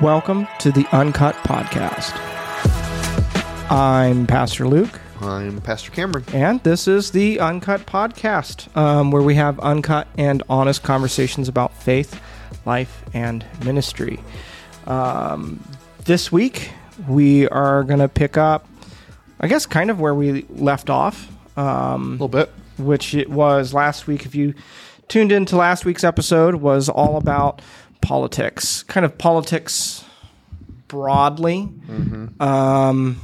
Welcome to the Uncut Podcast. I'm Pastor Luke, I'm Pastor Cameron. and this is the Uncut Podcast, um, where we have uncut and honest conversations about faith, life, and ministry. Um, this week, we are going to pick up, I guess, kind of where we left off. Um, A little bit. which it was last week. If you tuned into last week's episode, was all about politics, kind of politics broadly, um,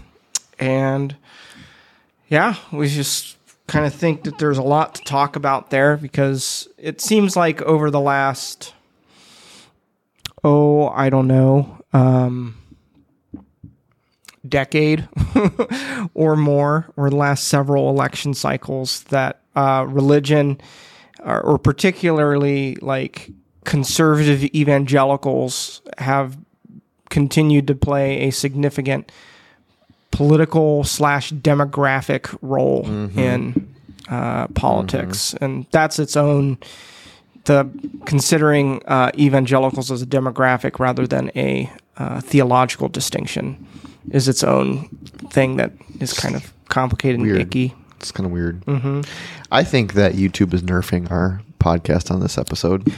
and yeah, we just kind of think that there's a lot to talk about there because it seems like over the last oh, I don't know. Um, decade or more, or the last several election cycles, that uh, religion, or, or particularly like conservative evangelicals, have continued to play a significant political slash demographic role in uh, politics, and that's its own. The considering uh, evangelicals as a demographic rather than a uh, theological distinction is its own thing that is kind of complicated and Weird. icky. It's kind of weird. Mm-hmm. I think that YouTube is nerfing our podcast on this episode.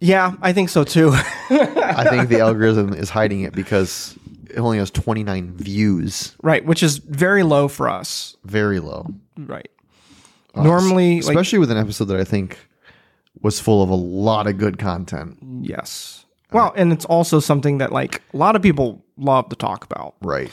Yeah, I think so too. I think the algorithm is hiding it because it only has 29 views. right, which is very low for us. Very low. Right. Uh, Normally, like, Especially with an episode that I think was full of a lot of good content. yes. Well, and it's also something that like a lot of people love to talk about. Right.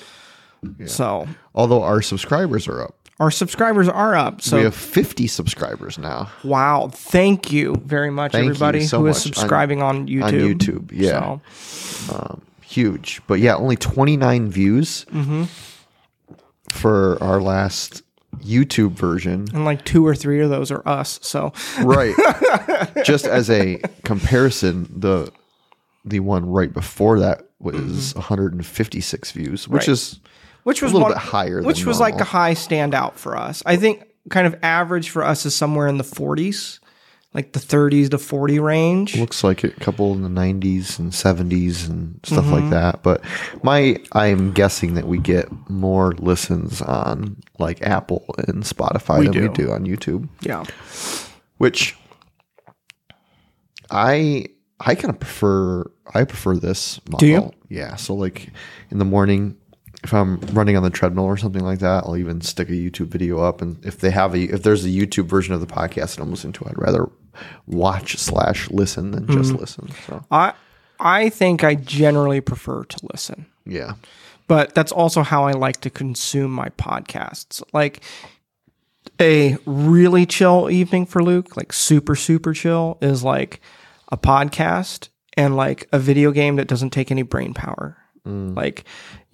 So Although our subscribers are up. Our subscribers are up. So we have 50 subscribers now wow, thank you very much, Thank everybody so who is much on- subscribing on, YouTube. on YouTube. Yeah. So, Huge. But yeah, only 29 views Mm-hmm. for our last YouTube version. and like two or three of those are us. So Right. Just as a comparison, the the one right before that was 156 views, which Mm-hmm. Right. is which was a little one- bit higher which was like a high standout for us. I think kind of average for us is somewhere in the 40s, like the 30s to 40 range. looks like a couple in the 90s and 70s and stuff Mm-hmm. like that. But my I'm guessing that we get more listens on like Apple and Spotify than we do. do on YouTube, yeah. which I I kind of prefer I prefer this model. you? Yeah. So like in the morning if I'm running on the treadmill or something like that, I'll even stick a YouTube video up and if they have a if there's a YouTube version of the podcast that I'm listening to, I'd rather watch slash listen than just Mm-hmm. listen. So I I think I generally prefer to listen. yeah. but that's also how I like to consume my podcasts. Like a really chill evening for Luke, like super, super chill, is like a podcast and like a video game that doesn't take any brain power. Like,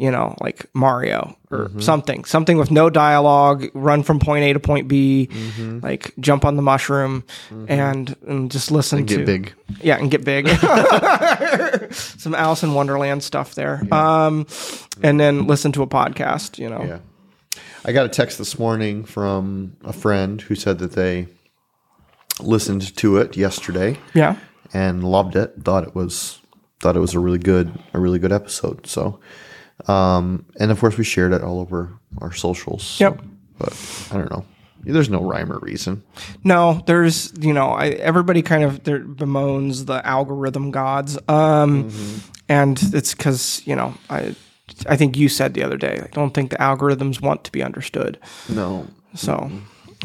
you know, like Mario or mm-hmm. something, something with no dialogue, run from point A to point B, mm-hmm. like jump on the mushroom mm-hmm. and, and just listen to Get big. yeah, and get big. Some Alice in Wonderland stuff there. Um, and then listen to a podcast, you know. Yeah. I got a text this morning from a friend who said that they listened to it yesterday Yeah. and loved it. Thought it was thought it was a really good a really good episode. So, um, and of course we shared it all over our socials. so- Yep. but I don't know. There's no rhyme or reason. No, there's, you know, I, everybody kind of bemoans the algorithm gods. Um, and it's because, you know, I, I think you said the other day, I don't think the algorithms want to be understood. No. So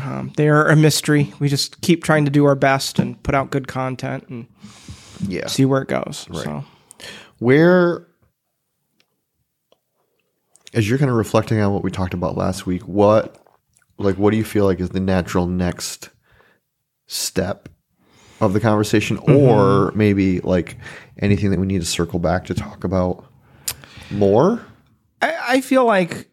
um, they are a mystery. We just keep trying to do our best and put out good content and Yeah. see where it goes. So Where, as you're kind of reflecting on what we talked about last week, what, like, what do you feel like is the natural next step of the conversation, mm-hmm. or maybe like anything that we need to circle back to talk about more? I, I feel like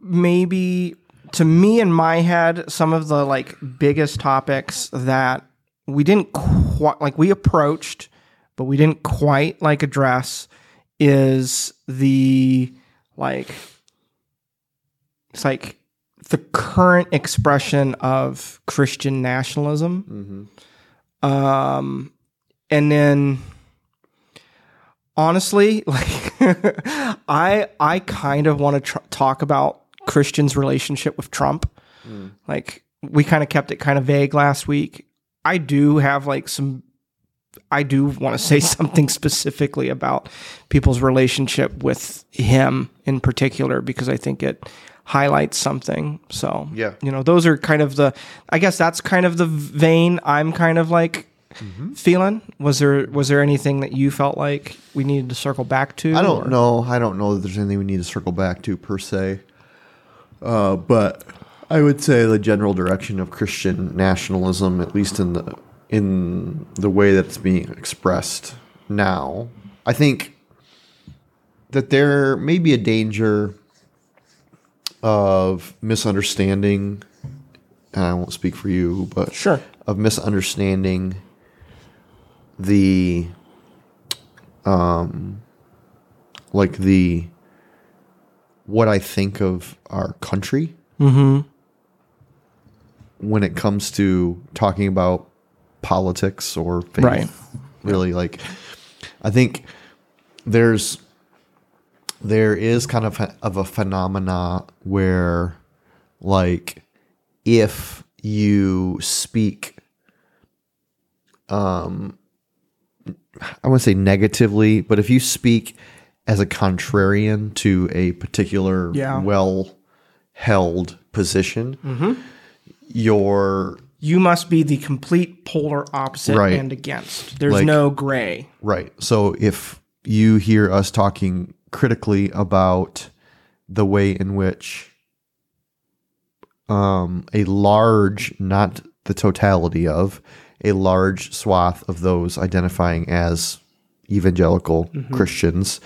maybe to me in my head, some of the like biggest topics that we didn't quite like we approached, but we didn't quite like address is the like it's like the current expression of Christian nationalism. Um, and then honestly, like I I kind of want to tr- talk about Christian's relationship with Trump. Like we kind of kept it kind of vague last week. I do have like some I do want to say something specifically about people's relationship with him in particular because I think it highlights something. So, Yeah. you know, those are kind of the I guess that's kind of the vein I'm kind of like feeling. Was there was there anything that you felt like we needed to circle back to? I don't or- know. I don't know that there's anything we need to circle back to per se. Uh, but I would say the general direction of Christian nationalism, at least in the in the way that it's being expressed now, I think that there may be a danger of misunderstanding. And I won't speak for you, but Sure. of misunderstanding the um like the what I think of our country when it comes to talking about politics or faith. Right. Really like I think there's there is kind of a, of a phenomena where like if you speak um I wouldn't say negatively, but if you speak as a contrarian to a particular Yeah. well held position, you're You must be the complete polar opposite Right. and against. There's Like- no gray. Right. So if you hear us talking critically about the way in which um, a large, not the totality of, a large swath of those identifying as evangelical Christians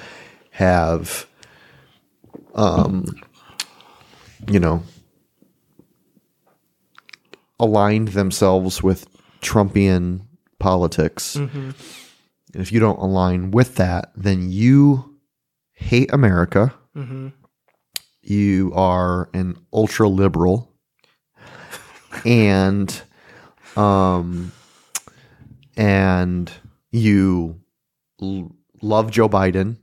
have, um, you know, aligned themselves with Trumpian politics. And if you don't align with that, then you hate America. You are an ultra liberal, and um, and you l- love Joe Biden.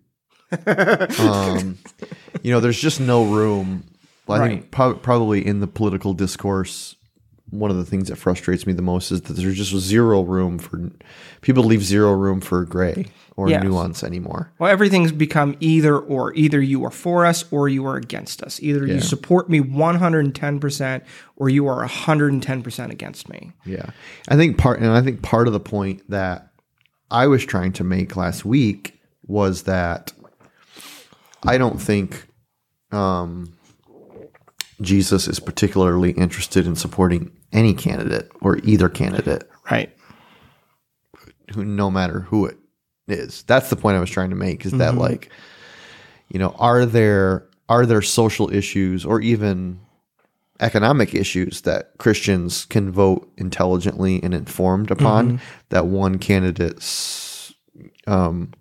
um, you know, there's just no room. I Right. think prob- probably in the political discourse, one of the things that frustrates me the most is that there's just zero room for people leave zero room for gray or Yes. nuance anymore. Well, everything's become either or. Either you are for us or you are against us. Either you support me 110% or you are 110% against me. Yeah. I think part and I think part of the point that I was trying to make last week was that I don't think um, Jesus is particularly interested in supporting any candidate or either candidate, Right. who no matter who it is. That's the point I was trying to make is that like you know, are there are there social issues or even economic issues that Christians can vote intelligently and informed upon that one candidate um,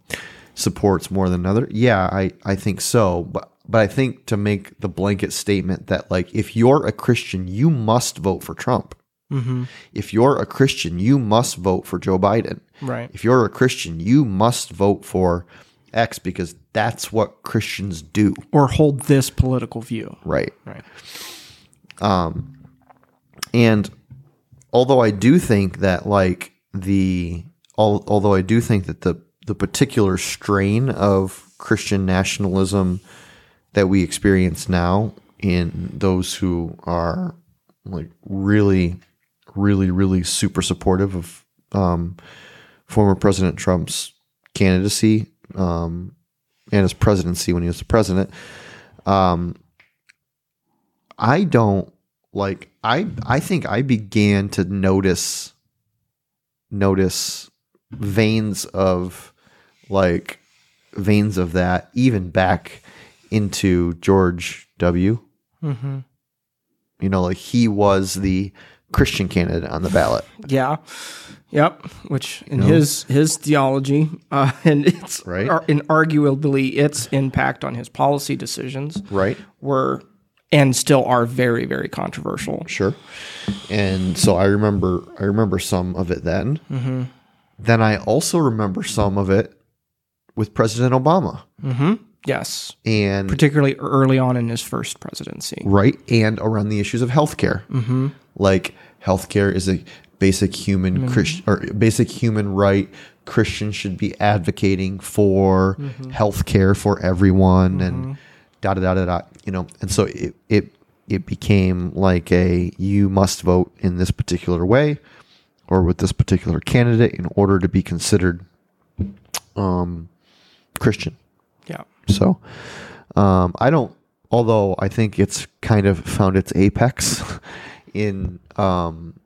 supports more than another? Yeah, I, I think so. But but I think to make the blanket statement that like if you're a Christian, you must vote for Trump. If you're a Christian, you must vote for Joe Biden. Right. If you're a Christian, you must vote for X because that's what Christians do. Or hold this political view. Right. Right. Um and although I do think that like the al- although I do think that the the particular strain of Christian nationalism that we experience now in those who are like really really really super supportive of um, former President Trump's candidacy um, and his presidency when he was the president. Um, I don't like I I think I began to notice notice veins of like veins of that even back into George W. Mm-hmm. You know, like he was the Christian candidate on the ballot. Yeah. Yep. Which in his his theology uh, and it's Right. ar- and arguably its impact on his policy decisions Right. were and still are very very controversial. Sure. And so I remember I remember some of it then. Then I also remember some of it with President Obama. Yes. And Particularly early on in his first presidency. right and around the issues of healthcare. Mm-hmm. Like healthcare is a basic human Christ, or basic human right. Christians should be advocating for healthcare for everyone and da da da da da. You know, and so it it it became like a you must vote in this particular way or with this particular candidate in order to be considered um, Christian. So um, I don't. Although I think it's kind of found its apex in um,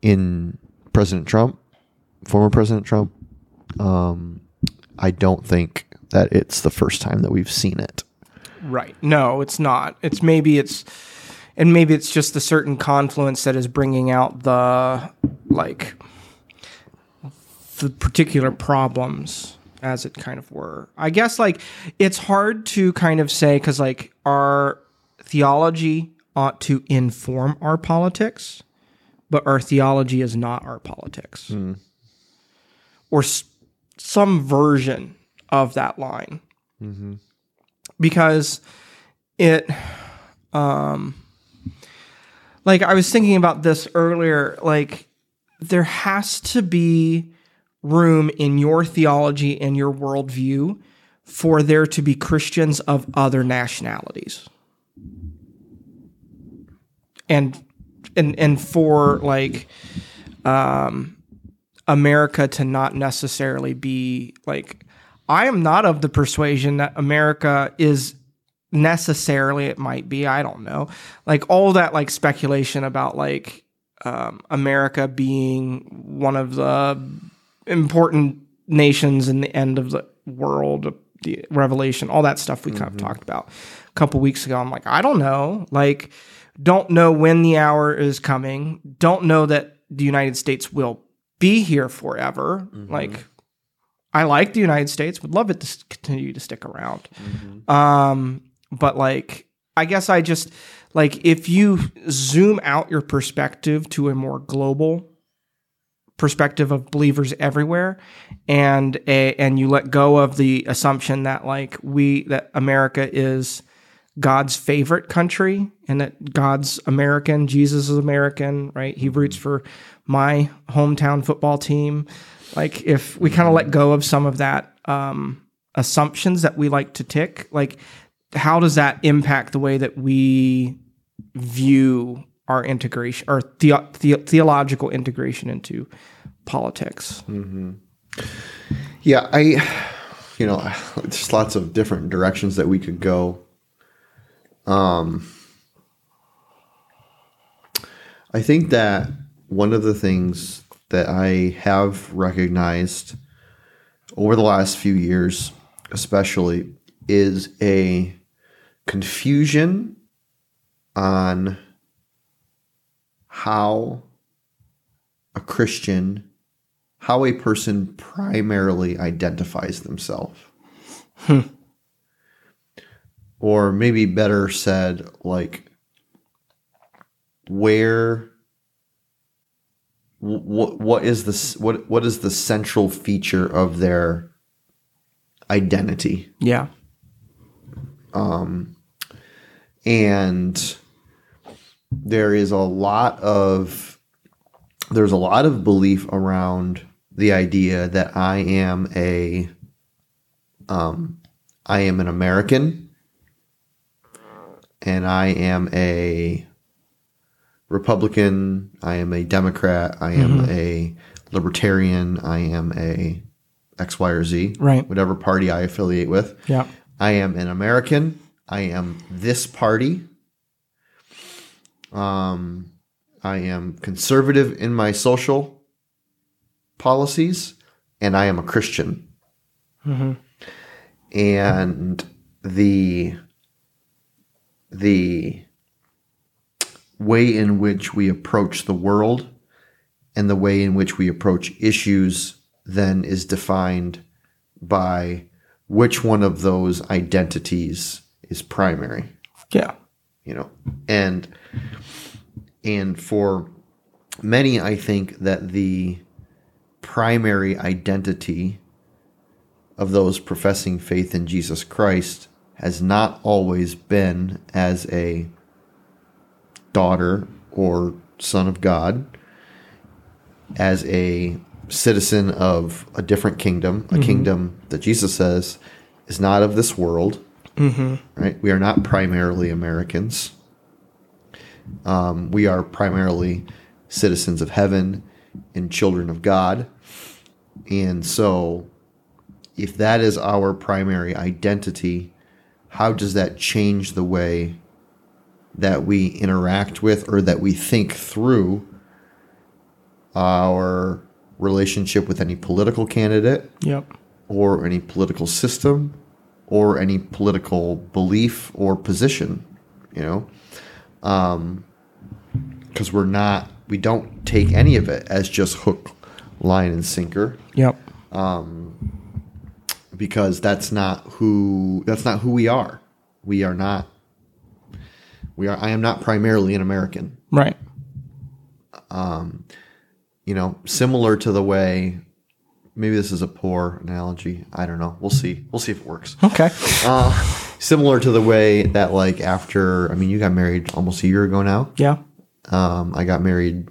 in President Trump, former President Trump. Um, I don't think that it's the first time that we've seen it. Right. No, it's not. It's maybe it's and maybe it's just a certain confluence that is bringing out the like the particular problems as it kind of were. I guess like it's hard to kind of say cuz like our theology ought to inform our politics, but our theology is not our politics. Or s- some version of that line because it um like I was thinking about this earlier like there has to be room in your theology and your worldview for there to be Christians of other nationalities. And and and for like um America to not necessarily be like I am not of the persuasion that America is necessarily it might be I don't know. Like all that like speculation about like um, America being one of the important nations in the end of the world the revelation all that stuff we kind of mm-hmm. talked about a couple weeks ago. I'm like I don't know. Like don't know when the hour is coming. Don't know that the United States will be here forever. Mm-hmm. Like I like the United States. Would love it to continue to stick around. Mm-hmm. Um, but like, I guess I just like if you zoom out your perspective to a more global perspective of believers everywhere, and a, and you let go of the assumption that like we that America is God's favorite country and that God's American, Jesus is American, right? He roots for my hometown football team. Like if we kind of let go of some of that um, assumptions that we like to tick, like how does that impact the way that we view our integration or the, the, theological integration into politics? Yeah, I, you know, there's lots of different directions that we could go. Um, I think that one of the things that I have recognized over the last few years, especially, is a confusion on how a Christian how a person primarily identifies themselves. Or maybe better said, like where what what is the what what is the central feature of their identity? Yeah. Um and there is a lot of there's a lot of belief around the idea that I am a um I am an American and I am a Republican, I am a Democrat, I am a libertarian, I am a X, Y, or Z. Right. Whatever party I affiliate with. Yeah. I am an American. I am this party. Um, I am conservative in my social policies, and I am a Christian. And the the way in which we approach the world and the way in which we approach issues then is defined by which one of those identities is primary Yeah. You know and and for many i think that the primary identity of those professing faith in Jesus Christ has not always been as a daughter or son of God, as a citizen of a different kingdom, a mm-hmm. kingdom that Jesus says is not of this world. Right? We are not primarily Americans. Um, we are primarily citizens of heaven and children of God. And so, if that is our primary identity, how does that change the way that we interact with or that we think through our relationship with any political candidate Yep. or any political system or any political belief or position, you know? Because we're not, we don't take any of it as just hook, line, and sinker Yep. Um, because that's not who that's not who we are. We are not we are I am not primarily an American. Right. Um, you know, similar to the way maybe this is a poor analogy. I don't know. We'll see. We'll see if it works. Okay. Uh, similar to the way that like after I mean you got married almost a year ago now. Yeah. Um, I got married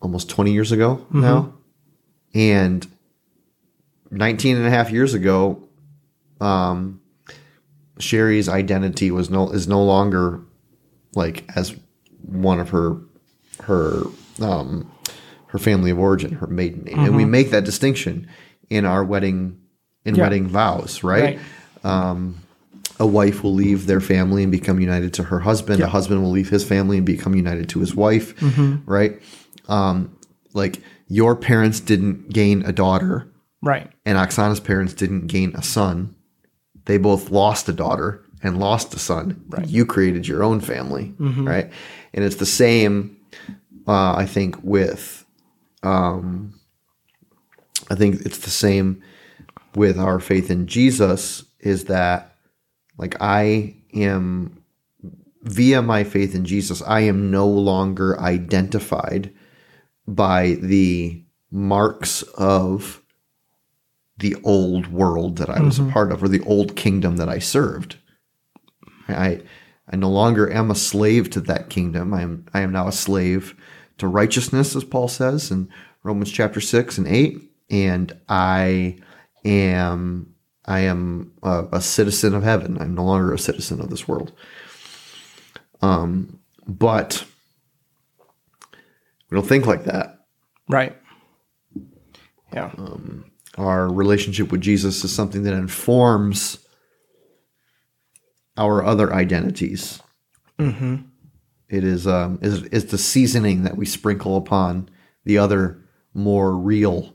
almost 20 years ago now. And 19 and a half years ago, um, Sherry's identity was no is no longer like as one of her her um, her family of origin, her maiden name, and we make that distinction in our wedding in Yeah. wedding vows, right? Right. a wife will leave their family and become united to her husband. A husband will leave his family and become united to his wife, right? Um, like your parents didn't gain a daughter, Right. and Oksana's parents didn't gain a son. They both lost a daughter and lost a son. You created your own family, right? And it's the same, uh, I think, with, um, I think it's the same with our faith in Jesus. Is that like I am via my faith in Jesus, I am no longer identified by the marks of the old world that I was a part of or the old kingdom that I served. I I no longer am a slave to that kingdom. I am I am now a slave to righteousness, as Paul says in Romans chapter six and eight. And I am I am a, a citizen of heaven. I'm no longer a citizen of this world. Um, but we don't think like that. Right. Yeah. Um, our relationship with Jesus is something that informs our other identities. Mm-hmm. Is um is is the seasoning that we sprinkle upon the other more real,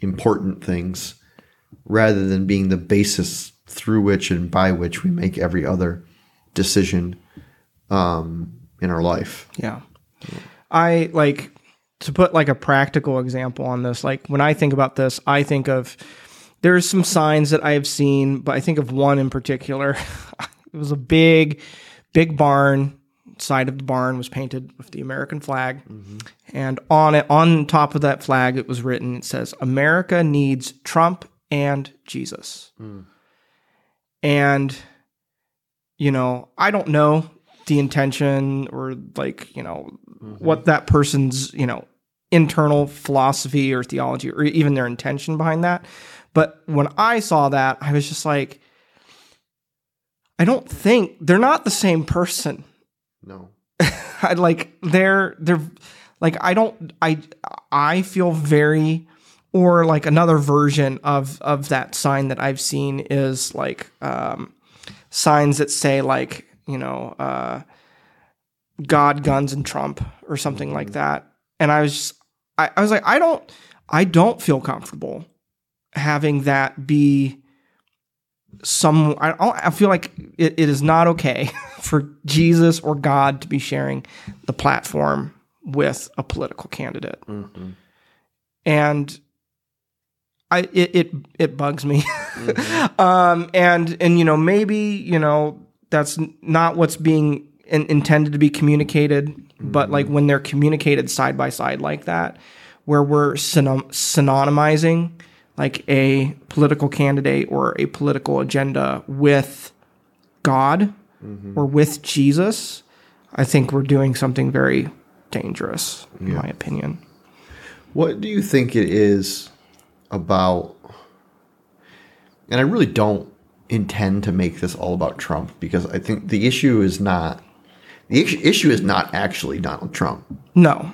important things, rather than being the basis through which and by which we make every other decision um, in our life. Yeah. I like to put like a practical example on this. Like when I think about this, I think of there's some signs that I have seen, but I think of one in particular. it was a big, big barn. Side of the barn was painted with the American flag. And on it, on top of that flag, it was written, it says, America needs Trump and Jesus. And, you know, I don't know the intention or like, you know, what that person's, you know, internal philosophy or theology or even their intention behind that. But when I saw that, I was just like, I don't think they're not the same person. No. I like they're they're like I don't I I feel very or like another version of of that sign that I've seen is like um signs that say like, you know, uh God, guns and Trump or something like that. And I was just, I, I was like, I don't I don't feel comfortable having that be some I, I feel like it, it is not okay for Jesus or God to be sharing the platform with a political candidate. Mm-hmm. And I it it, it bugs me. Mm-hmm. um and and you know maybe, you know, that's not what's being in, intended to be communicated, but mm-hmm. like when they're communicated side by side like that where we're synon- synonymizing like a political candidate or a political agenda with God or with Jesus, I think we're doing something very dangerous, in my opinion. What do you think it is about? And I really don't intend to make this all about Trump because I think the issue is not the issue- issue is not actually Donald Trump. No.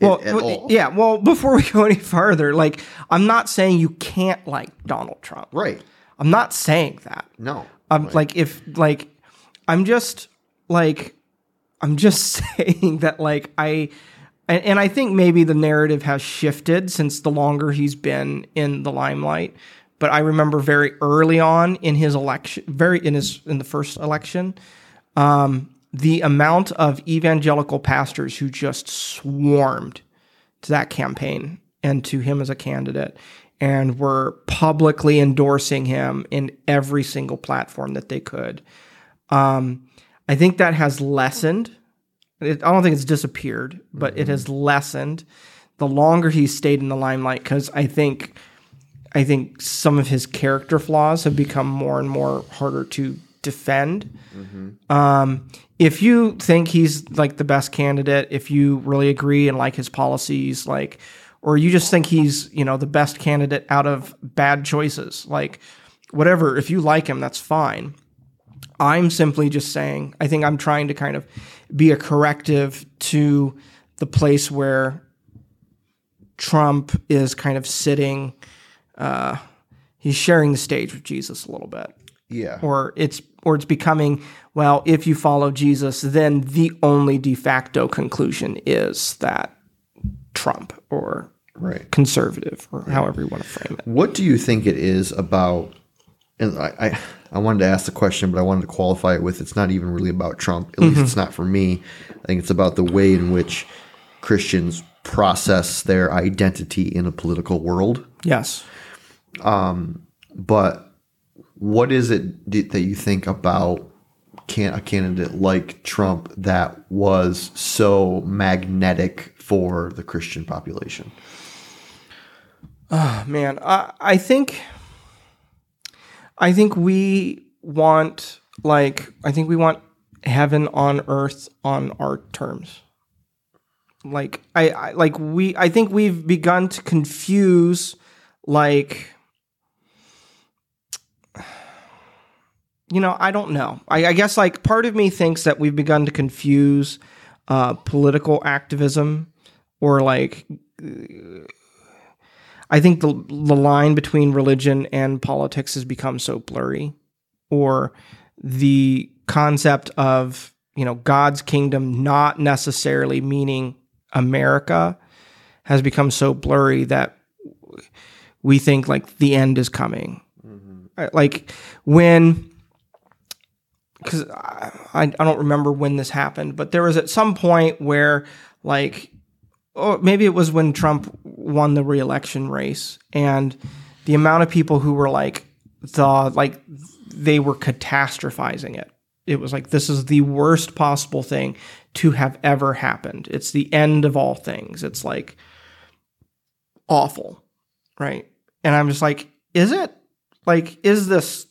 Well, at yeah. Well, before we go any further, like, I'm not saying you can't like Donald Trump. Right. I'm not saying that. No. I'm like, if like, I'm just like, I'm just saying that like I, and, and I think maybe the narrative has shifted since the longer he's been in the limelight. But I remember very early on in his election, very in his in the first election, um, the amount of evangelical pastors who just swarmed to that campaign and to him as a candidate and were publicly endorsing him in every single platform that they could. Um, I think that has lessened. It, I don't think it's disappeared, but it has lessened the longer he's stayed in the limelight because I think I think some of his character flaws have become more and more harder to defend. Um, if you think he's like the best candidate, if you really agree and like his policies, like, or you just think he's you know the best candidate out of bad choices, like whatever. If you like him, that's fine. I'm simply just saying. I think I'm trying to kind of be a corrective to the place where Trump is kind of sitting. Uh, he's sharing the stage with Jesus a little bit Yeah. or it's or it's becoming well if you follow Jesus then the only de facto conclusion is that Trump or right. conservative or however you want to frame it. What do you think it is about? And I, I, I wanted to ask the question, but I wanted to qualify it with it's not even really about Trump. At least it's not for me. I think it's about the way in which Christians process their identity in a political world. Yes. Um, But what is it that you think about can a candidate like Trump that was so magnetic for the Christian population? Oh, man, I, I think I think we want like I think we want heaven on earth on our terms. Like I, I like we I think we've begun to confuse like you know, I don't know. I, I guess like part of me thinks that we've begun to confuse uh, political activism or like uh, I think the the line between religion and politics has become so blurry, or the concept of you know God's kingdom not necessarily meaning America has become so blurry that we think like the end is coming. I- Like when because I, I don't remember when this happened, but there was at some point where like or maybe it was when Trump won the reelection race and the amount of people who were like thought like they were catastrophizing it. It was like this is the worst possible thing to have ever happened. It's the end of all things. It's like awful, right? And I'm just like, is it? Like is this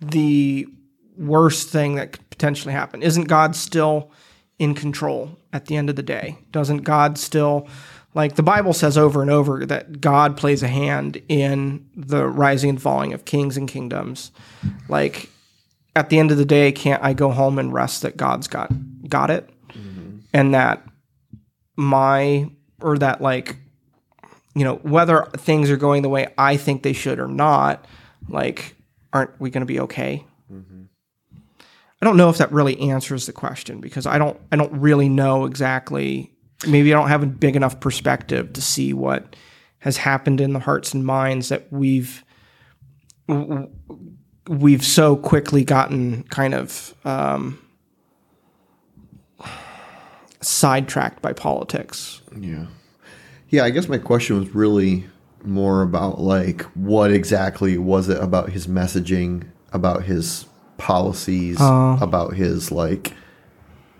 the worst thing that could potentially happen? Isn't God still in control at the end of the day? Doesn't God still, like the Bible says over and over, that God plays a hand in the rising and falling of kings and kingdoms? Like at the end of the day, can't I go home and rest that God's got got it, mm-hmm. and that my or that like you know whether things are going the way I think they should or not, like aren't we going to be okay? Mm-hmm. I don't know if that really answers the question because I don't I don't really know exactly. Maybe I don't have a big enough perspective to see what has happened in the hearts and minds that we've we've so quickly gotten kind of um, sidetracked by politics. Yeah. Yeah, I guess my question was really more about like what exactly was it about his messaging, about his policies, oh. about his like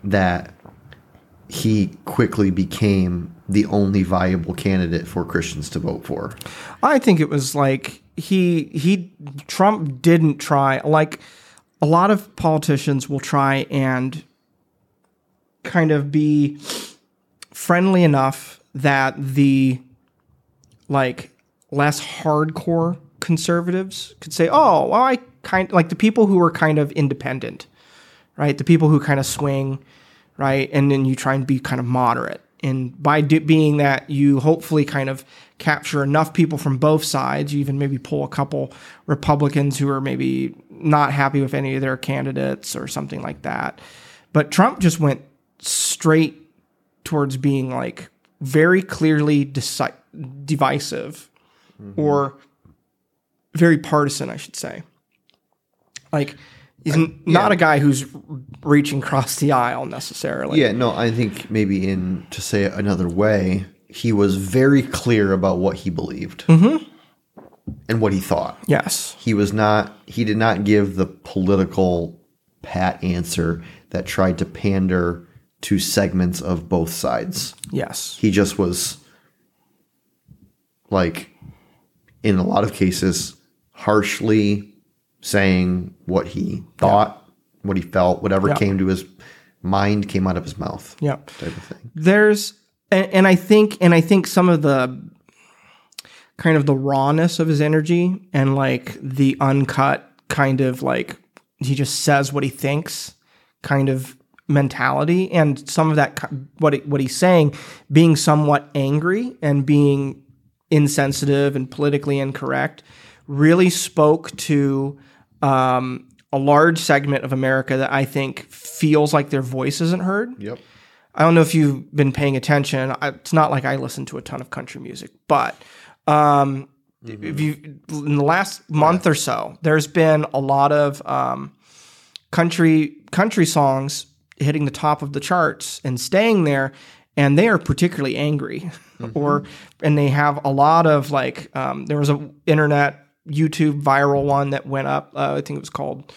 that he quickly became the only viable candidate for Christians to vote for. I think it was like he he Trump didn't try like a lot of politicians will try and kind of be friendly enough that the like less hardcore conservatives could say, "Oh, well, I kind like the people who are kind of independent, right? The people who kind of swing, right? And then you try and be kind of moderate. And by do, being that, you hopefully kind of capture enough people from both sides. You even maybe pull a couple Republicans who are maybe not happy with any of their candidates or something like that. But Trump just went straight towards being like very clearly deci- divisive mm-hmm. or very partisan, I should say. Like he's n- not a guy who's reaching across the aisle necessarily. Yeah, no, I think maybe in to say it another way, he was very clear about what he believed mm-hmm. and what he thought. Yes. He was not. He did not give the political pat answer that tried to pander to segments of both sides. Yes. He just was like, in a lot of cases, harshly saying what he thought, what he felt, whatever Yeah. came to his mind came out of his mouth. Yep. Type of thing. there's and, and I think and I think some of the kind of the rawness of his energy and like the uncut kind of like he just says what he thinks kind of mentality and some of that what it, what he's saying being somewhat angry and being insensitive and politically incorrect really spoke to um, a large segment of America that I think feels like their voice isn't heard. Yep. I don't know if you've been paying attention. I, it's not like I listen to a ton of country music, but um, if you in the last month or so, there's been a lot of um, country country songs hitting the top of the charts and staying there, and they are particularly angry, or and they have a lot of like um, there was a internet YouTube viral one that went up. Uh, I think it was called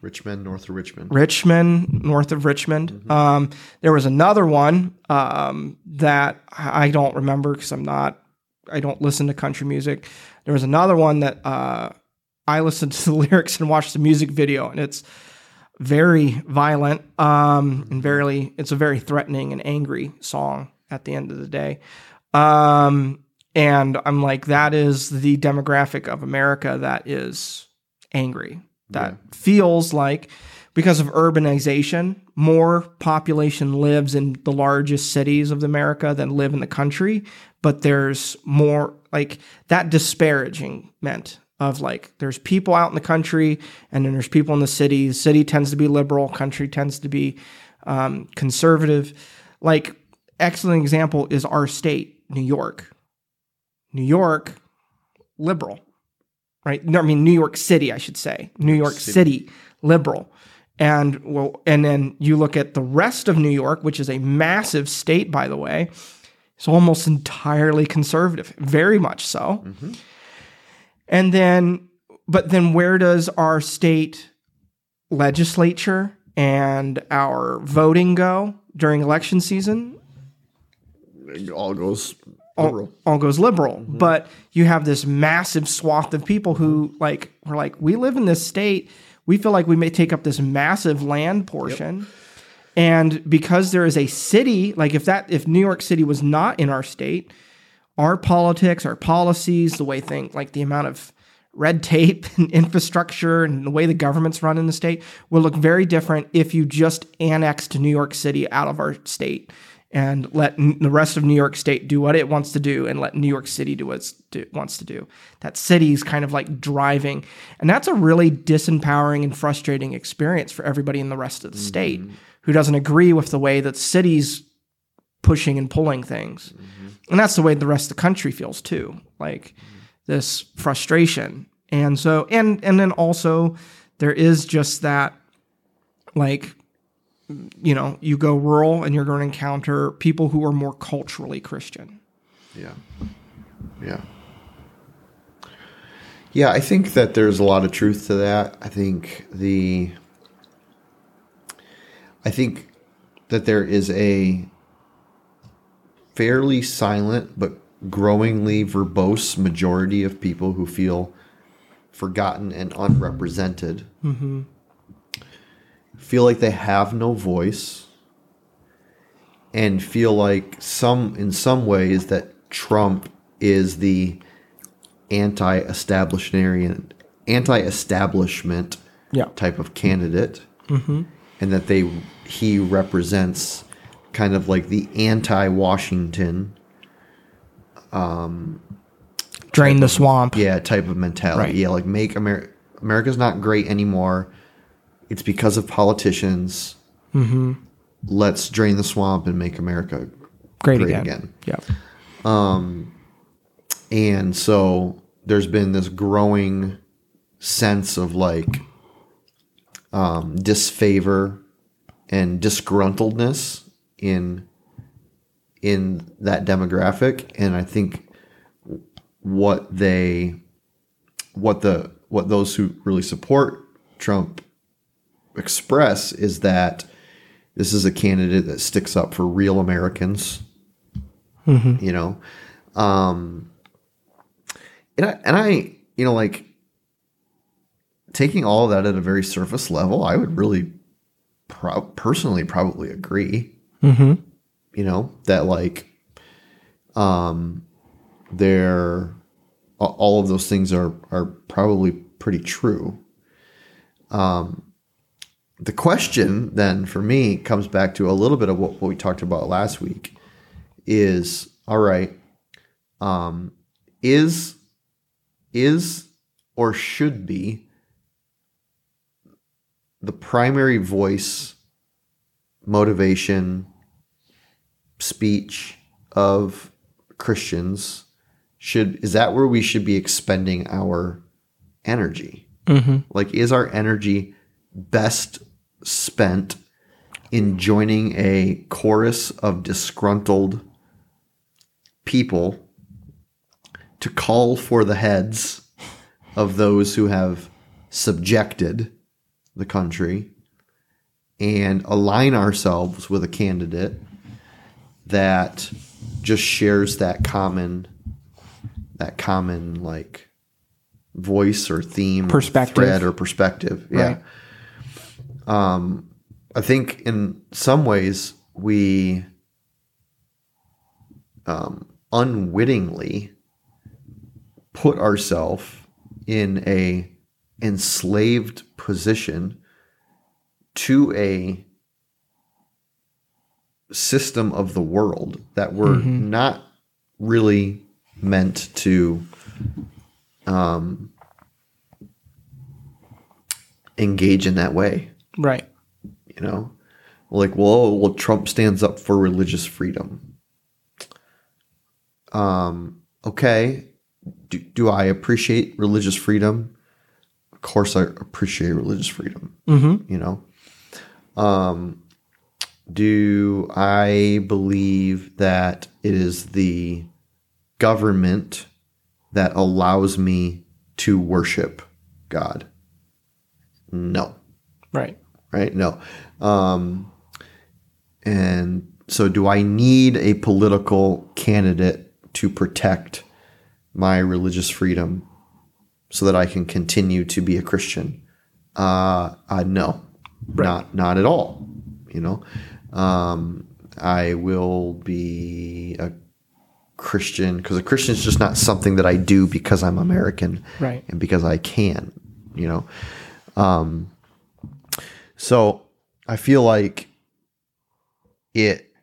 Rich Men, north of Richmond. Rich Men, north of Richmond. Um, there was another one um, that I I don't remember because I'm not, I don't listen to country music. There was another one that uh, I listened to the lyrics and watched the music video, and it's very violent um, and very, it's a very threatening and angry song at the end of the day. Um, and I'm like, that is the demographic of America that is angry, that feels like because of urbanization, more population lives in the largest cities of America than live in the country. But there's more like that disparaging meant of like there's people out in the country and then there's people in the city. The city tends to be liberal, country tends to be um, conservative. Like excellent example is our state, New York. New York, liberal, right? No, I mean New York City, I should say. New York City, liberal. And well, and then you look at the rest of New York, which is a massive state, by the way. It's almost entirely conservative, very much so. Mm-hmm. And then, but then where does our state legislature and our voting go during election season? It all goes all, liberal. goes liberal. Mm-hmm. But you have this massive swath of people who like we're like, we live in this state. We feel like we may take up this massive land portion. And because there is a city, like if that if New York City was not in our state, our politics, our policies, the way things like the amount of red tape and infrastructure and the way the government's run in the state will look very different if you just annexed New York City out of our state and let n- the rest of New York State do what it wants to do and let New York City do what it wants to do. That city's kind of like driving. And that's a really disempowering and frustrating experience for everybody in the rest of the state mm-hmm. who doesn't agree with the way that city's pushing and pulling things. Mm-hmm. And that's the way the rest of the country feels too. Like mm-hmm. this frustration. And so and and then also there is just that like you know, you go rural and you're going to encounter people who are more culturally Christian. Yeah. Yeah. Yeah, I think that there's a lot of truth to that. I think the I think that there is a fairly silent but growingly verbose majority of people who feel forgotten and unrepresented. Mm-hmm. Feel like they have no voice and feel like some in some ways that Trump is the anti-establishmentarian anti-establishment Yeah. type of candidate and that they he represents kind of like the anti-Washington um drain the swamp. yeah type of mentality Right. yeah like make America America's not great anymore it's because of politicians mm-hmm. let's drain the swamp and make America Great, great again. again. Yeah. And so there's been this growing sense of like um, disfavor and disgruntledness in in that demographic, and I think what they what the what those who really support Trump express is that this is a candidate that sticks up for real Americans. You know, um, and I, and I, you know, like taking all of that at a very surface level, I would really pro- personally probably agree. Mm-hmm. You know, that like, um, they're all of those things are are probably pretty true. Um, the question then for me comes back to a little bit of what, what we talked about last week is all right um, is is or should be the primary voice motivation speech of Christians should is that where we should be expending our energy Mm-hmm. like is our energy best spent in joining a chorus of disgruntled people to call for the heads of those who have subjected the country and align ourselves with a candidate that just shares that common that common like voice or theme or Perspective. thread or perspective yeah Right. Um i think in some ways we um unwittingly put ourselves in a enslaved position to a system of the world that we're not really meant to um, engage in that way Right. you know? Like well well trump stands up for religious freedom. Um okay. Do, do i appreciate religious freedom? Of course i appreciate religious freedom. Mm-hmm. you know? Um do i believe that it is the government that allows me to worship god? No. Right. Right? No. Um, and so, do I need a political candidate to protect my religious freedom so that I can continue to be a Christian? Uh, uh no, not not at all. You know, um, I will be a Christian because a Christian is just not something that I do because I'm American Right. and because I can. You know, um, so I feel like it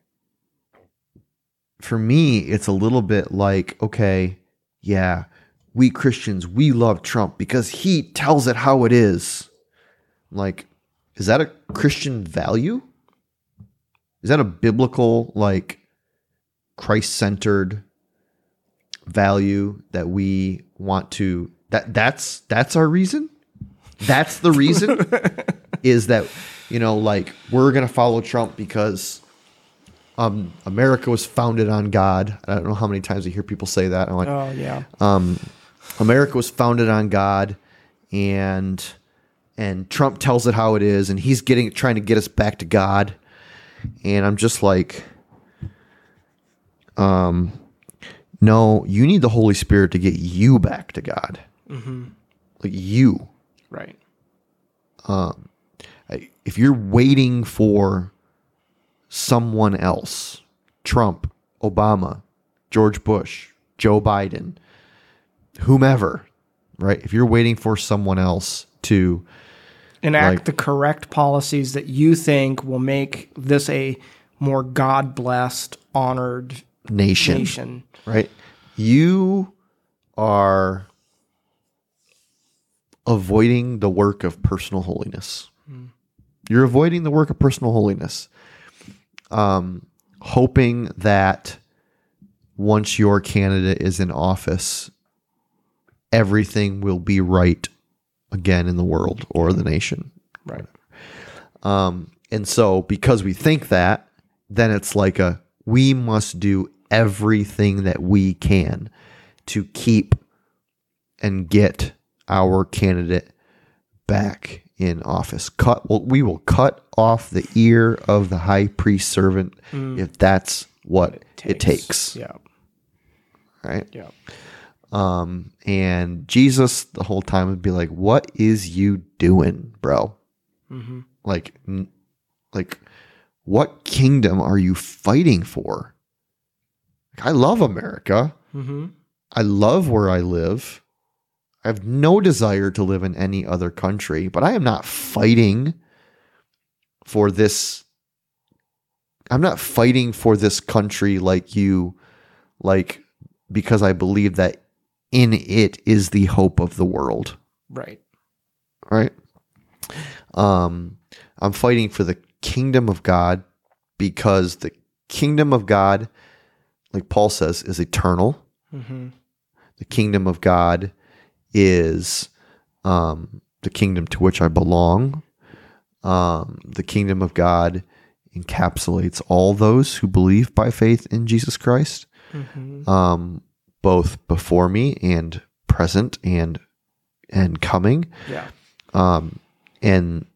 for me it's a little bit like okay, yeah, we Christians we love Trump because he tells it how it is. Like is that a Christian value? Is that a biblical like Christ-centered value that we want to that that's that's our reason? That's the reason? is that you know like we're gonna follow Trump because um America was founded on God. I don't know how many times I hear people say that. I'm like, Oh yeah. um, America was founded on God, and and Trump tells it how it is, and he's getting trying to get us back to God, and I'm just like, um, no, you need the Holy Spirit to get you back to God, like you. Right. I- If you're waiting for someone else, Trump, Obama, George Bush, Joe Biden, whomever, right? If you're waiting for someone else to Enact Like- the correct policies that you think will make this a more God blessed, honored nation, nation. right? You are avoiding the work of personal holiness. You're avoiding the work of personal holiness, um, hoping that once your candidate is in office, everything will be right again in the world or the nation. Right. Um, and so because we think that, then it's like a we must do everything that we can to keep and get our candidate back in office. Cut well, we will cut off the ear of the high priest servant if that's what it takes. Yeah. Right. Yeah. Um, and Jesus the whole time would be like, "What is you doing, bro? Like, n- like, what kingdom are you fighting for? Like, I love America. Mm-hmm. I love where I live. I have no desire to live in any other country, but I am not fighting for this. I'm not fighting for this country like you, like, because I believe that in it is the hope of the world, Right. right? Um, I'm fighting for the kingdom of God because the kingdom of God, like Paul says, is eternal Mm-hmm. the kingdom of God is um, the kingdom to which I belong. Um, the kingdom of God encapsulates all those who believe by faith in Jesus Christ, Mm-hmm. um, both before me and present and and coming. Yeah. Um, and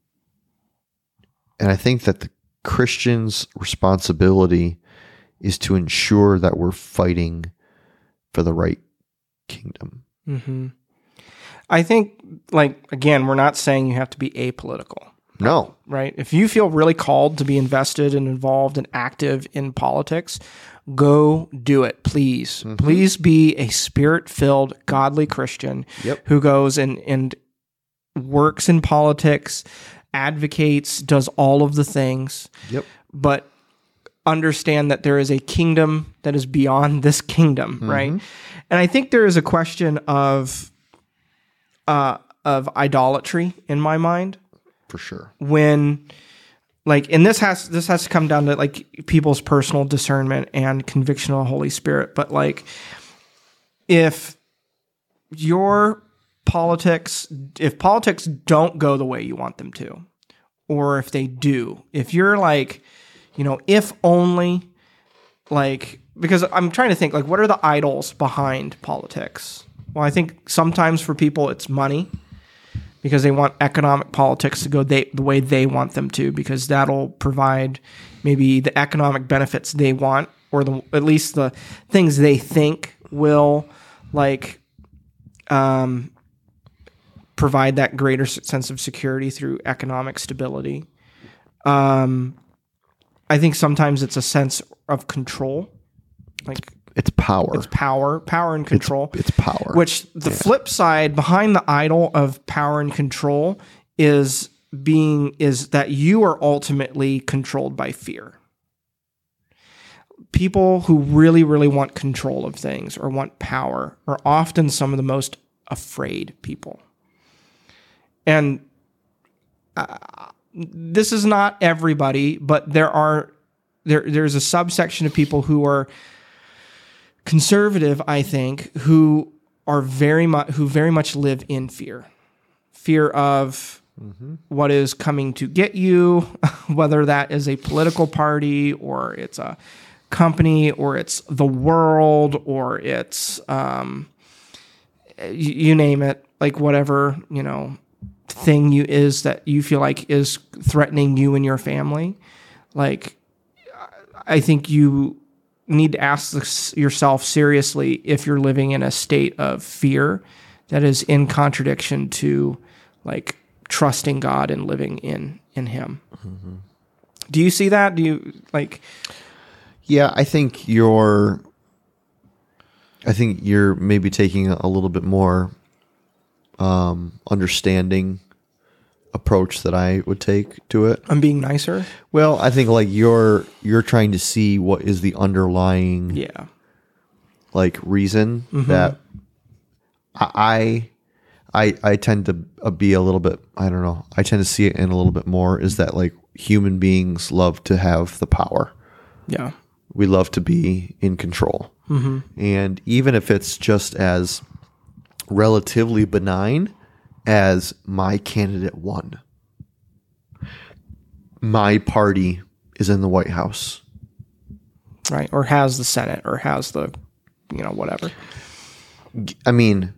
and I think that the Christian's responsibility is to ensure that we're fighting for the right kingdom. Mm-hmm. I think, like, again, we're not saying you have to be apolitical, No, right? If you feel really called to be invested and involved and active in politics, go do it, please. Mm-hmm. Please be a spirit filled, godly Christian Yep. who goes and, and works in politics, advocates, does all of the things, Yep. but understand that there is a kingdom that is beyond this kingdom, mm-hmm. right? And I think there is a question of uh, of idolatry in my mind. For sure. when like and this has this has to come down to like people's personal discernment and conviction of the holy spirit. But like if your politics if politics don't go the way you want them to or if they do if you're like you know if only like because i'm trying to think like what are the idols behind politics well i think sometimes for people it's money because they want economic politics to go they, the way they want them to because that'll provide maybe the economic benefits they want or the at least the things they think will like um, provide that greater sense of security through economic stability. Um, I think sometimes it's a sense of control, like It's power. it's power, power and control. It's power. Which the flip side behind the idol of power and control is being is that you are ultimately controlled by fear. People who really, really want control of things or want power are often some of the most afraid people. And uh, this is not everybody, but there are there there's a subsection of people who are conservative, I think, who are very much who very much live in fear, fear of what is coming to get you, whether that is a political party or it's a company or it's the world or it's um, y- you name it, like whatever you know thing you is that you feel like is threatening you and your family, like I think you need to ask yourself seriously if you're living in a state of fear that is in contradiction to like trusting God and living in in Him. Do you see that? Do you like? Yeah, I think you're. I think you're maybe taking a little bit more um, understanding approach that I would take to it. I'm being nicer. Well, I think like you're you're trying to see what is the underlying Yeah. like reason mm-hmm. that I I I tend to be a little bit I don't know I tend to see it in a little bit more is that like human beings love to have the power Yeah. we love to be in control mm-hmm. and even if it's just as relatively benign as my candidate won my party is in the White House Right. Or has the Senate or has the, you know, whatever. I mean,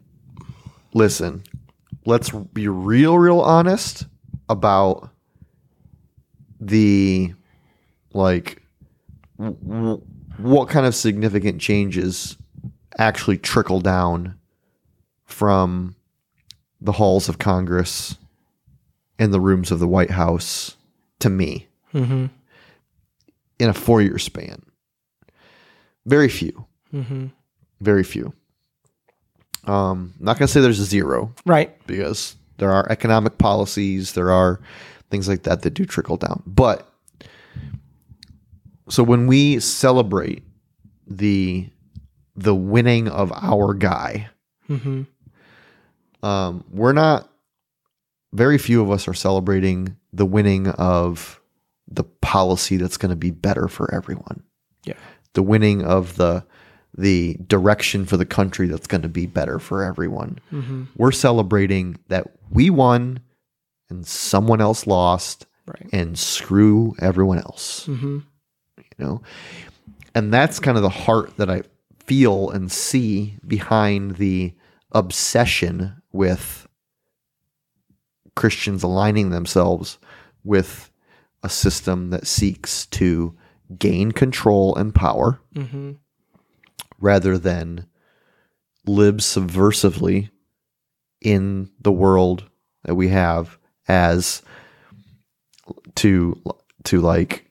listen, let's be real, real honest about the like w- what kind of significant changes actually trickle down from the halls of Congress and the rooms of the White House to me in a four year span. Very few. Very few. Um, not going to say there's a zero Right. because there are economic policies, there are things like that that do trickle down. But so when we celebrate the the winning of our guy, um, we're not. Very few of us are celebrating the winning of the policy that's going to be better for everyone Yeah. the winning of the the direction for the country that's going to be better for everyone. We're celebrating that we won and someone else lost Right. and screw everyone else. You know? And that's kind of the heart that I feel and see behind the obsession with Christians aligning themselves with a system that seeks to gain control and power rather than live subversively in the world that we have as to to like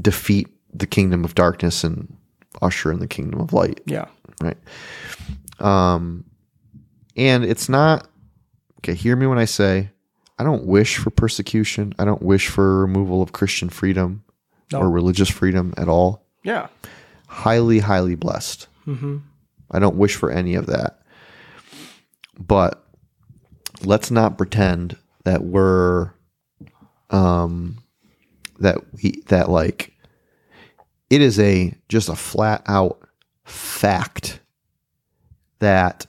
defeat the kingdom of darkness and usher in the kingdom of light. Yeah. right? Um and it's not okay hear me when i say i don't wish for persecution. I don't wish for removal of christian freedom No. or religious freedom at all. Yeah. highly highly blessed. I don't wish for any of that. But let's not pretend that we're um that we that like it is a just a flat out fact that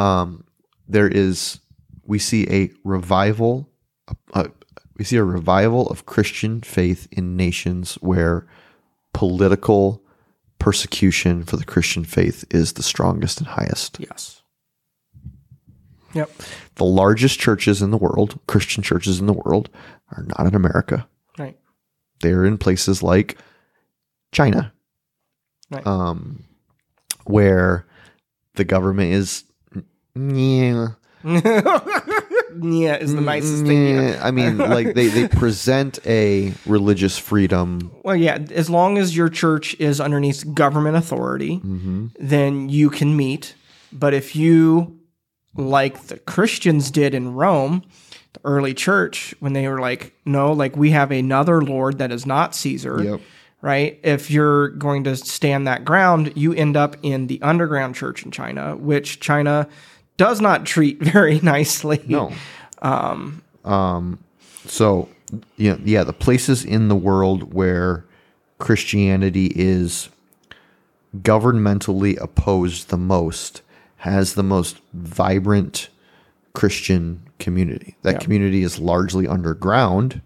um there is we see a revival uh, we see a revival of Christian faith in nations where political persecution for the Christian faith is the strongest and highest. Yes. Yep. The largest churches in the world, Christian churches in the world, are not in America. Right. They're in places like China, Right. um, where the government is. Yeah, yeah, is the nicest thing. Yeah. I mean, like they, they present a religious freedom. Well, yeah, as long as your church is underneath government authority, mm-hmm. then you can meet. But if you, like the Christians did in Rome, the early church, when they were like, no, like we have another Lord that is not Caesar, Yep. right? If you're going to stand that ground, you end up in the underground church in China, which China does not treat very nicely. No. Um, so, yeah, yeah, the places in the world where Christianity is governmentally opposed the most has the most vibrant Christian community. That community is largely underground,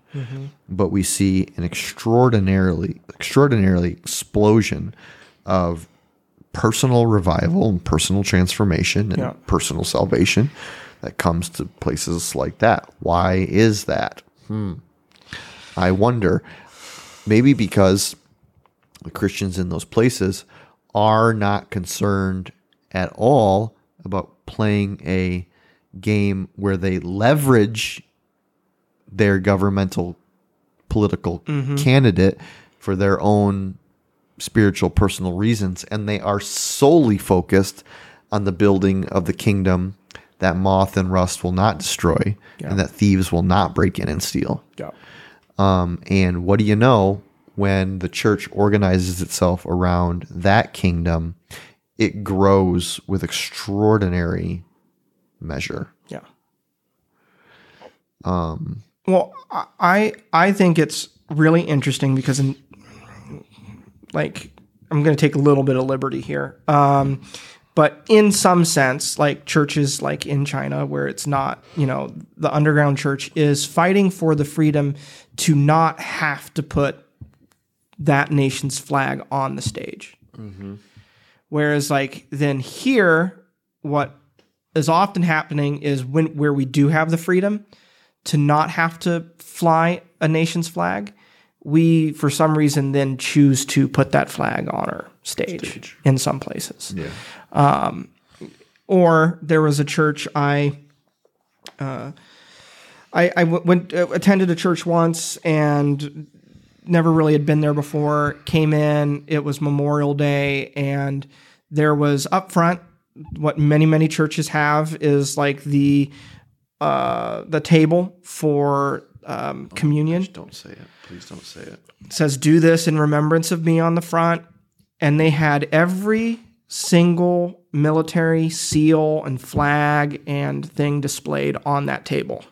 but we see an extraordinarily, extraordinarily explosion of personal revival and personal transformation and Yeah. personal salvation that comes to places like that. Why is that? Hmm. I wonder. maybe because the Christians in those places are not concerned at all about playing a game where they leverage their governmental political candidate for their own spiritual personal reasons and they are solely focused on the building of the kingdom that moth and rust will not destroy and that thieves will not break in and steal Yeah. um, and what do you know? When the church organizes itself around that kingdom, it grows with extraordinary measure. Yeah. Um, well, I- I I think it's really interesting because in like I'm going to take a little bit of liberty here. Um, but in some sense, like churches like in China, where it's not, you know, the underground church is fighting for the freedom to not have to put that nation's flag on the stage. Whereas, like, then here, what is often happening is when where we do have the freedom to not have to fly a nation's flag, we for some reason then choose to put that flag on our stage, in some places. Yeah. Or there was a church I. Uh, I, I w- went uh, attended a church once and never really had been there before. Came in, it was Memorial Day, and there was up front what many many churches have is like the uh, the table for um, communion. Don't say it. Please don't say it. It says do this in remembrance of me on the front. And they had every single military seal and flag and thing displayed on that table.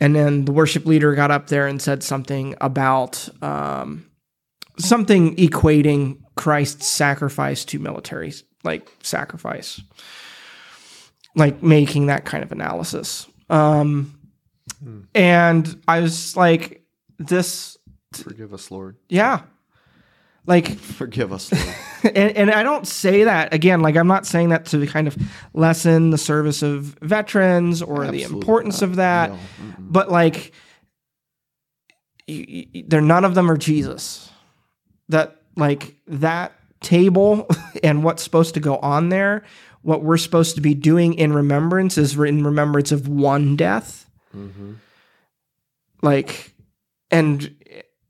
And then the worship leader got up there and said something about um, something equating christ's sacrifice to military like sacrifice like making that kind of analysis. Um, and i was like this Forgive us, Lord. yeah. Like, Forgive us, Lord. and, and I don't say that again, like, I'm not saying that to kind of lessen the service of veterans or the importance not. of that, No. but like, you, you, they're none of them are Jesus. That, like, that table and what's supposed to go on there, what we're supposed to be doing in remembrance is in remembrance of one death. Mm-hmm. Like, and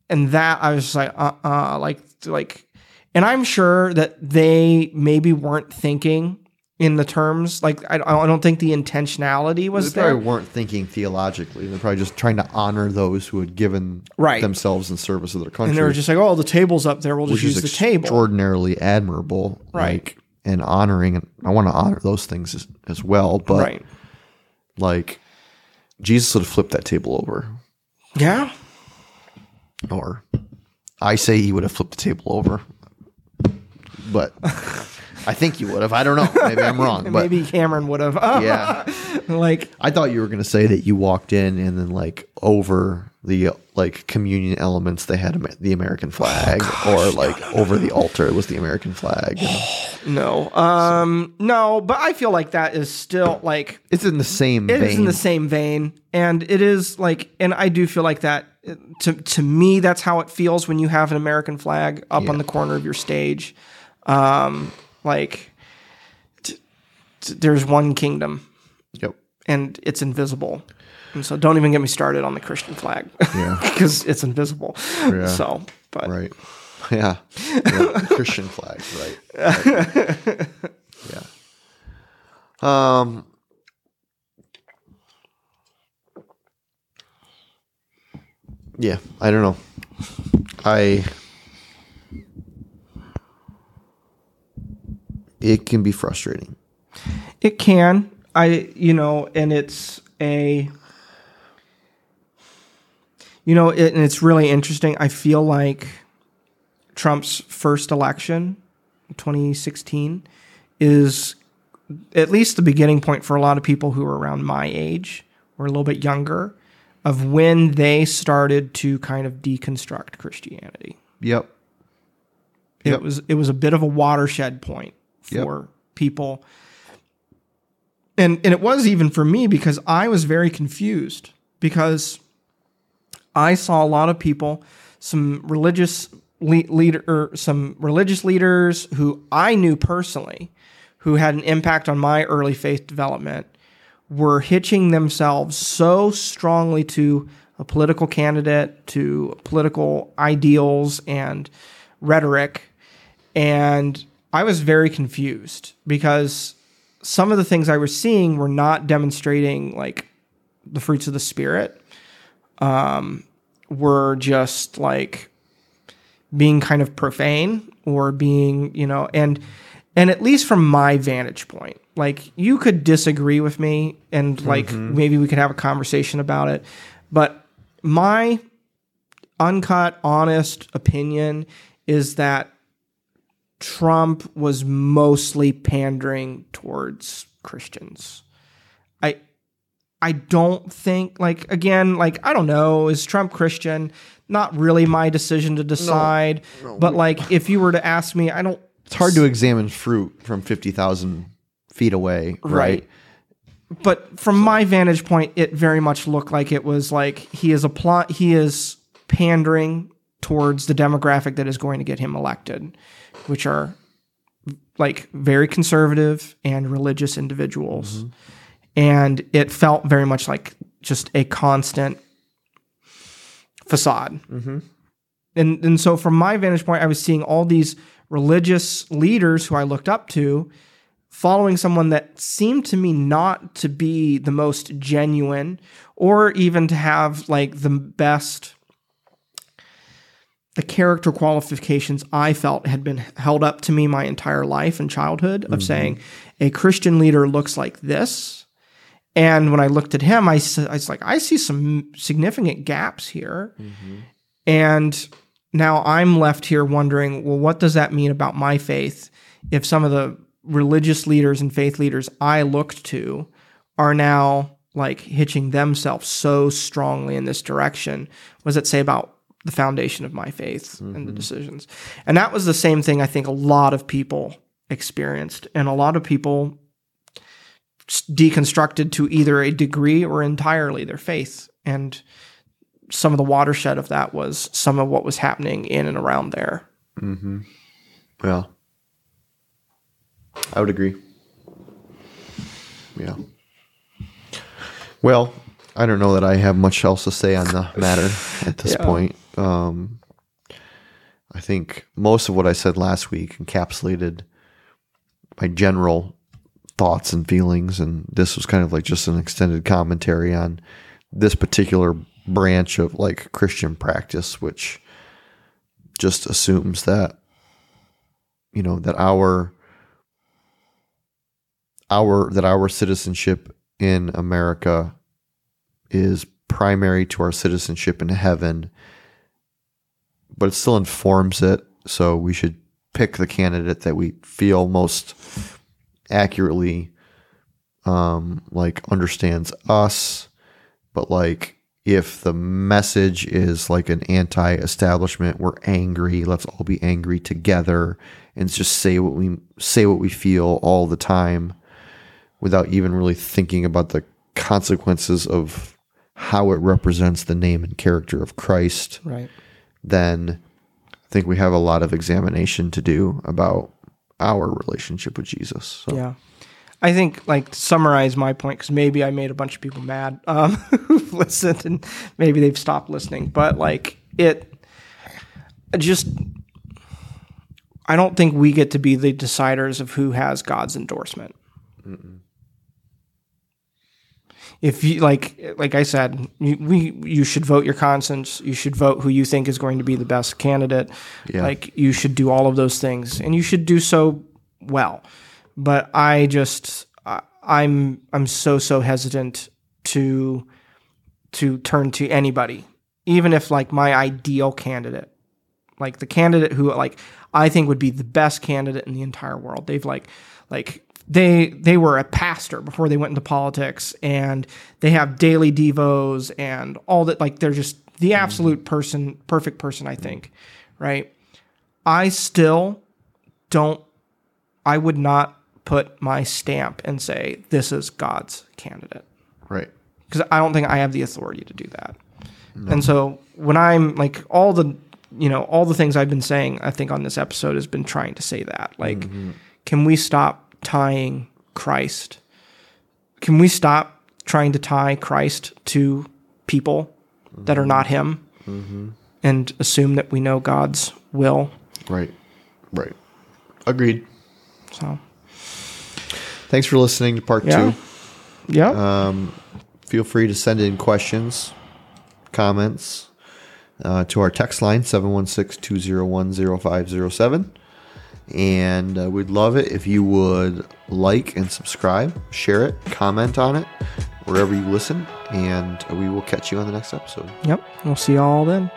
and that I was just like, uh, uh like, like, and I'm sure that they maybe weren't thinking in the terms like I, I don't think the intentionality was They there. probably weren't thinking theologically. They're probably just trying to honor those who had given Right. themselves in service of their country. and they were just like, oh, the table's up there. We'll just which use the table. extraordinarily admirable, Right. Like, and honoring, and I want to honor those things as, as well. But Right. like, Jesus would have flipped that table over, Yeah. Or I say he would have flipped the table over. But I think you would have. I don't know. Maybe I'm wrong. But Maybe Cameron would have. yeah, like, I thought you were going to say that you walked in and then like over the like communion elements they had the American flag, or like over the altar it was the American flag. No. Um, no, but I feel like that is still like it's in the same It vein. is in the same vein, and it is like, and I do feel like that. To to me, that's how it feels when you have an American flag up on the corner of your stage. Um, like, t- t- there's one kingdom, yep. And it's invisible. And so, don't even get me started on the Christian flag, Yeah. because it's invisible. Yeah. So, but Right. Yeah. yeah. Christian flag. Right. right. Yeah. Um. Yeah, I don't know. I. It can be frustrating. It can. I, you know, and it's a, you know, it, and it's really interesting. I feel like Trump's first election, 2016, is at least the beginning point for a lot of people who are around my age or a little bit younger of when they started to kind of deconstruct Christianity. Yep. It Yep. was it was a bit of a watershed point Yep. for people. And and it was even for me because I was very confused because I saw a lot of people some religious le- leader, or some religious leaders who I knew personally, who had an impact on my early faith development, were hitching themselves so strongly to a political candidate, to political ideals and rhetoric, and I was very confused because some of the things I was seeing were not demonstrating like the fruits of the spirit. Um, were just like being kind of profane or being, you know, and and at least from my vantage point, like you could disagree with me and like maybe we could have a conversation about it, but my uncut, honest opinion is that Trump was mostly pandering towards Christians. I I don't think like again like I don't know is Trump Christian? Not really my decision to decide. but like if you were to ask me, I don't It's hard to examine fruit from 50,000 feet away, right? Right. but from my vantage point, it very much looked like it was like he is apply he is pandering towards the demographic that is going to get him elected, which are like very conservative and religious individuals. And it felt very much like just a constant facade. And and so from my vantage point, I was seeing all these religious leaders who I looked up to following someone that seemed to me not to be the most genuine or even to have like the best the character qualifications I felt had been held up to me my entire life and childhood of mm-hmm. saying a Christian leader looks like this. And when I looked at him, I, I was like, I see some significant gaps here. Mm-hmm. And now I'm left here wondering, well, what does that mean about my faith if some of the religious leaders and faith leaders I looked to are now like hitching themselves so strongly in this direction? What does it say about the foundation of my faith and the mm-hmm. decisions? And that was the same thing I think a lot of people experienced. And a lot of people deconstructed to either a degree or entirely their faith. And some of the watershed of that was some of what was happening in and around there. Mm-hmm. Yeah. I would agree. Yeah. Well, I don't know that I have much else to say on the matter at this Yeah. point. Um, I think most of what I said last week encapsulated my general thoughts and feelings, and this was kind of like just an extended commentary on this particular branch of like Christian practice, which just assumes that you know that our our that our citizenship in America is primary to our citizenship in heaven, but it still informs it. So we should pick the candidate that we feel most accurately, um, like understands us. But like, if the message is like an anti-establishment, we're angry. Let's all be angry together and just say what we say what we feel all the time without even really thinking about the consequences of how it represents the name and character of Christ, Right. Then I think we have a lot of examination to do about our relationship with Jesus. So, Yeah. I think, like, to summarize my point, because maybe I made a bunch of people mad um, who've listened and maybe they've stopped listening, but like, it just, I don't think we get to be the deciders of who has God's endorsement. If you like, like I said, you, we you should vote your conscience. You should vote who you think is going to be the best candidate. Yeah. Like you should do all of those things, and you should do so well. But I just, I, I'm I'm so so hesitant to to turn to anybody, even if like my ideal candidate, like the candidate who like I think would be the best candidate in the entire world. They've like like they they were a pastor before they went into politics and they have daily devos and all that like they're just the mm-hmm. absolute person perfect person I think, right? I still don't I would not put my stamp and say this is God's candidate right. because I don't think I have the authority to do that. And so when I'm like all the you know, all the things I've been saying, I think on this episode has been trying to say that. Like, mm-hmm. can we stop tying Christ? Can we stop trying to tie Christ to people that are not Him and assume that we know God's will? Right. Right. Agreed. So, Thanks for listening to part yeah. two. Yeah. Feel free to send in questions, comments uh, to our text line, 716 201 0507. And uh, we'd love it if you would like and subscribe, share it, comment on it, wherever you listen. And we will catch you on the next episode. yep. We'll see y'all then.